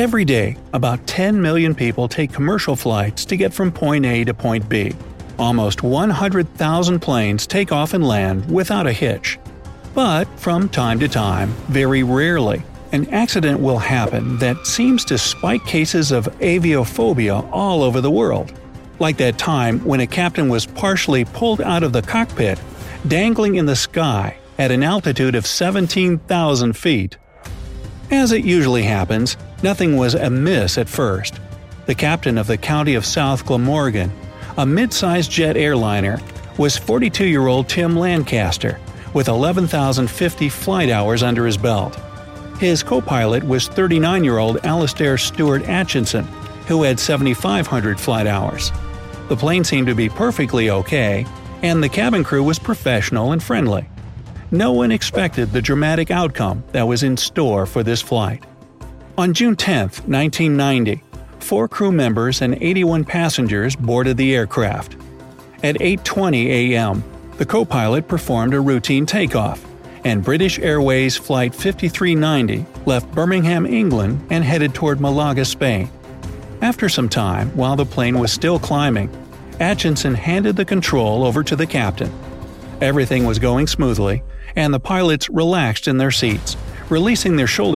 Every day, about 10 million people take commercial flights to get from point A to point B. Almost 100,000 planes take off and land without a hitch. But from time to time, very rarely, an accident will happen that seems to spike cases of aviophobia all over the world. Like that time when a captain was partially pulled out of the cockpit, dangling in the sky at an altitude of 17,000 feet. As it usually happens, nothing was amiss at first. The captain of the County of South Glamorgan, a mid-sized jet airliner, was 42-year-old Tim Lancaster, with 11,050 flight hours under his belt. His co-pilot was 39-year-old Alastair Stewart Atchison, who had 7,500 flight hours. The plane seemed to be perfectly okay, and the cabin crew was professional and friendly. No one expected the dramatic outcome that was in store for this flight. On June 10, 1990, four crew members and 81 passengers boarded the aircraft. At 8:20 a.m., the co-pilot performed a routine takeoff, and British Airways Flight 5390 left Birmingham, England and headed toward Malaga, Spain. After some time, while the plane was still climbing, Atchison handed the control over to the captain. Everything was going smoothly, and the pilots relaxed in their seats, releasing their shoulders.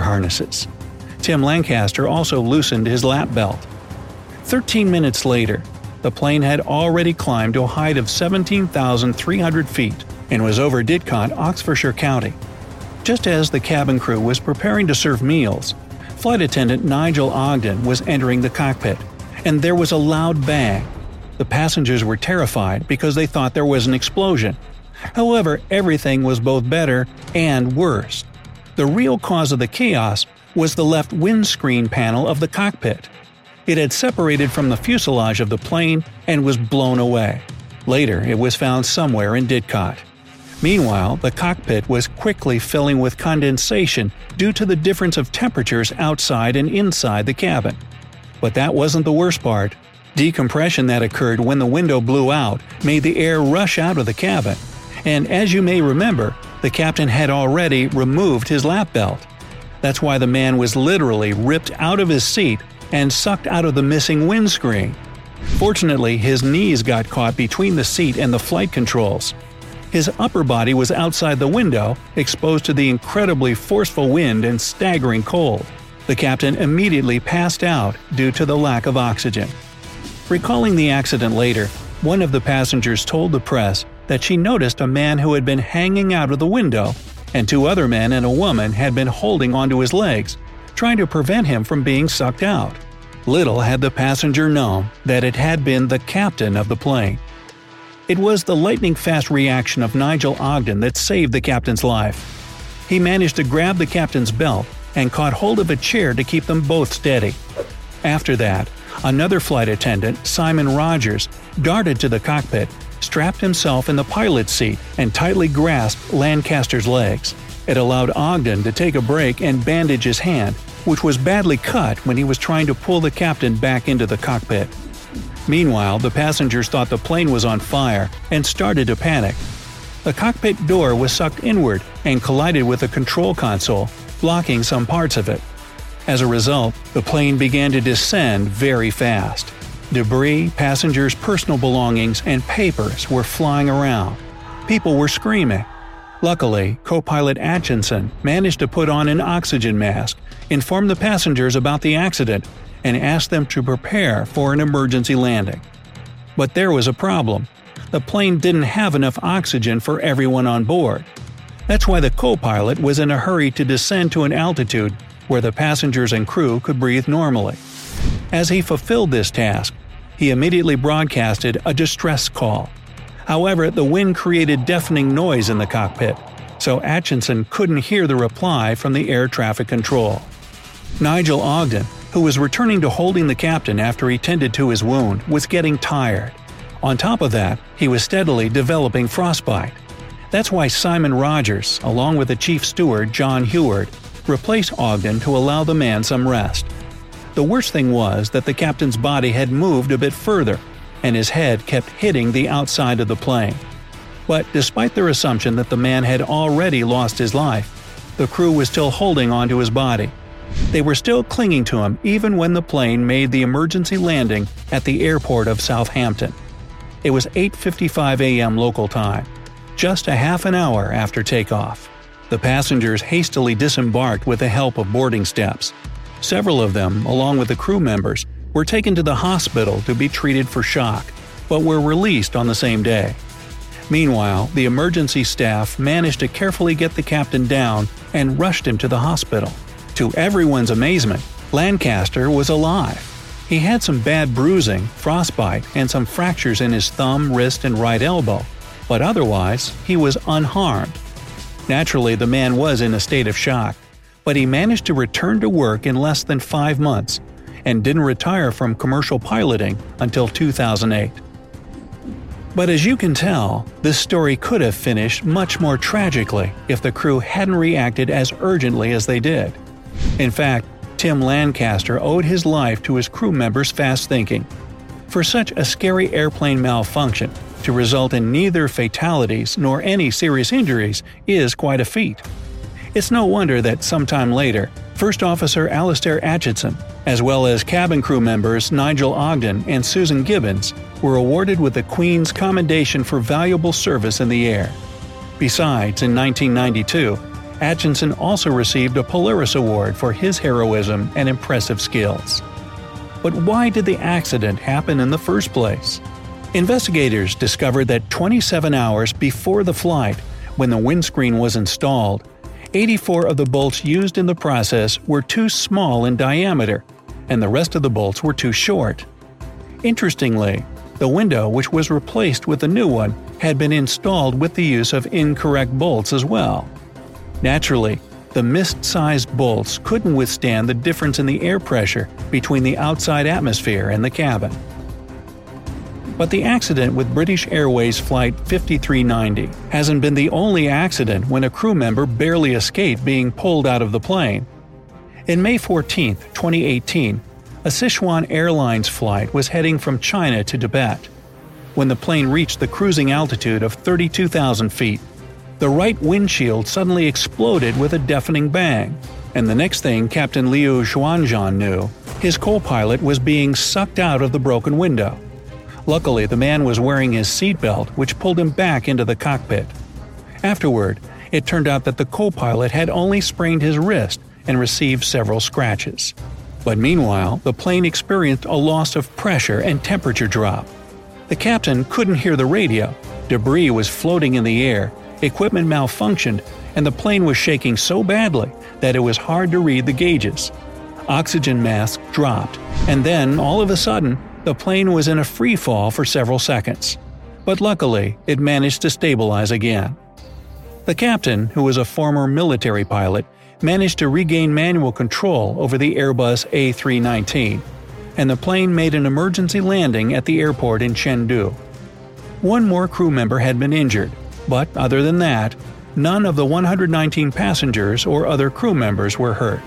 Harnesses. Tim Lancaster also loosened his lap belt. Thirteen minutes later, the plane had already climbed to a height of 17,300 feet and was over Didcot, Oxfordshire County. Just as the cabin crew was preparing to serve meals, flight attendant Nigel Ogden was entering the cockpit, and there was a loud bang. The passengers were terrified because they thought there was an explosion. However, everything was both better and worse. The real cause of the chaos was the left windscreen panel of the cockpit. It had separated from the fuselage of the plane and was blown away. Later, it was found somewhere in Didcot. Meanwhile, the cockpit was quickly filling with condensation due to the difference of temperatures outside and inside the cabin. But that wasn't the worst part. Decompression that occurred when the window blew out made the air rush out of the cabin. And as you may remember, the captain had already removed his lap belt. That's why the man was literally ripped out of his seat and sucked out of the missing windscreen. Fortunately, his knees got caught between the seat and the flight controls. His upper body was outside the window, exposed to the incredibly forceful wind and staggering cold. The captain immediately passed out due to the lack of oxygen. Recalling the accident later, one of the passengers told the press that she noticed a man who had been hanging out of the window, and two other men and a woman had been holding onto his legs, trying to prevent him from being sucked out. Little had the passenger known that it had been the captain of the plane. It was the lightning fast reaction of Nigel Ogden that saved the captain's life. He managed to grab the captain's belt and caught hold of a chair to keep them both steady. After that, another flight attendant, Simon Rogers, darted to the cockpit, strapped himself in the pilot's seat, and tightly grasped Lancaster's legs. It allowed Ogden to take a break and bandage his hand, which was badly cut when he was trying to pull the captain back into the cockpit. Meanwhile, the passengers thought the plane was on fire and started to panic. The cockpit door was sucked inward and collided with the control console, blocking some parts of it. As a result, the plane began to descend very fast. Debris, passengers' personal belongings, and papers were flying around. People were screaming. Luckily, co pilot Atchison managed to put on an oxygen mask, inform the passengers about the accident, and ask them to prepare for an emergency landing. But there was a problem. The plane didn't have enough oxygen for everyone on board. That's why the co pilot was in a hurry to descend to an altitude where the passengers and crew could breathe normally. As he fulfilled this task, he immediately broadcasted a distress call. However, the wind created deafening noise in the cockpit, so Atchison couldn't hear the reply from the air traffic control. Nigel Ogden, who was returning to holding the captain after he tended to his wound, was getting tired. On top of that, he was steadily developing frostbite. That's why Simon Rogers, along with the chief steward John Heward, replaced Ogden to allow the man some rest. The worst thing was that the captain's body had moved a bit further, and his head kept hitting the outside of the plane. But despite their assumption that the man had already lost his life, the crew was still holding onto his body. They were still clinging to him even when the plane made the emergency landing at the airport of Southampton. It was 8:55 a.m. local time, just a half an hour after takeoff. The passengers hastily disembarked with the help of boarding steps. Several of them, along with the crew members, were taken to the hospital to be treated for shock, but were released on the same day. Meanwhile, the emergency staff managed to carefully get the captain down and rushed him to the hospital. To everyone's amazement, Lancaster was alive. He had some bad bruising, frostbite, and some fractures in his thumb, wrist, and right elbow, but otherwise, he was unharmed. Naturally, the man was in a state of shock, but he managed to return to work in less than five months and didn't retire from commercial piloting until 2008. But as you can tell, this story could have finished much more tragically if the crew hadn't reacted as urgently as they did. In fact, Tim Lancaster owed his life to his crew members' fast thinking. For such a scary airplane malfunction to result in neither fatalities nor any serious injuries is quite a feat. It's no wonder that sometime later, First Officer Alastair Atchison, as well as cabin crew members Nigel Ogden and Susan Gibbins, were awarded with the Queen's Commendation for Valuable Service in the Air. Besides, in 1992, Atchison also received a Polaris Award for his heroism and impressive skills. But why did the accident happen in the first place? Investigators discovered that 27 hours before the flight, when the windscreen was installed, 84 of the bolts used in the process were too small in diameter, and the rest of the bolts were too short. Interestingly, the window which was replaced with a new one had been installed with the use of incorrect bolts as well. Naturally, the mist-sized bolts couldn't withstand the difference in the air pressure between the outside atmosphere and the cabin. But the accident with British Airways Flight 5390 hasn't been the only accident when a crew member barely escaped being pulled out of the plane. In May 14, 2018, a Sichuan Airlines flight was heading from China to Tibet. When the plane reached the cruising altitude of 32,000 feet, the right windshield suddenly exploded with a deafening bang, and the next thing Captain Liu Xuanzhan knew, his co-pilot was being sucked out of the broken window. Luckily, the man was wearing his seatbelt, which pulled him back into the cockpit. Afterward, it turned out that the co pilot had only sprained his wrist and received several scratches. But meanwhile, the plane experienced a loss of pressure and temperature drop. The captain couldn't hear the radio, debris was floating in the air, equipment malfunctioned, and the plane was shaking so badly that it was hard to read the gauges. Oxygen masks dropped, and then, all of a sudden, the plane was in a free fall for several seconds. But luckily, it managed to stabilize again. The captain, who was a former military pilot, managed to regain manual control over the Airbus A319, and the plane made an emergency landing at the airport in Chengdu. One more crew member had been injured, but other than that, none of the 119 passengers or other crew members were hurt.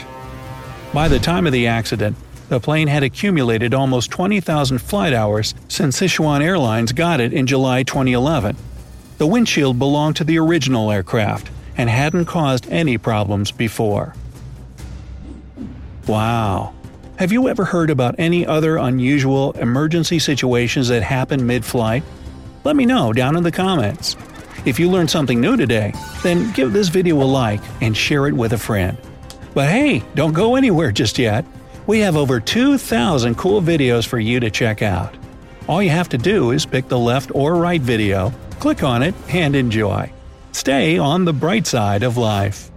By the time of the accident, the plane had accumulated almost 20,000 flight hours since Sichuan Airlines got it in July 2011. The windshield belonged to the original aircraft and hadn't caused any problems before. Wow. Have you ever heard about any other unusual emergency situations that happen mid flight? Let me know down in the comments. If you learned something new today, then give this video a like and share it with a friend. But hey, don't go anywhere just yet. We have over 2,000 cool videos for you to check out. All you have to do is pick the left or right video, click on it, and enjoy. Stay on the bright side of life.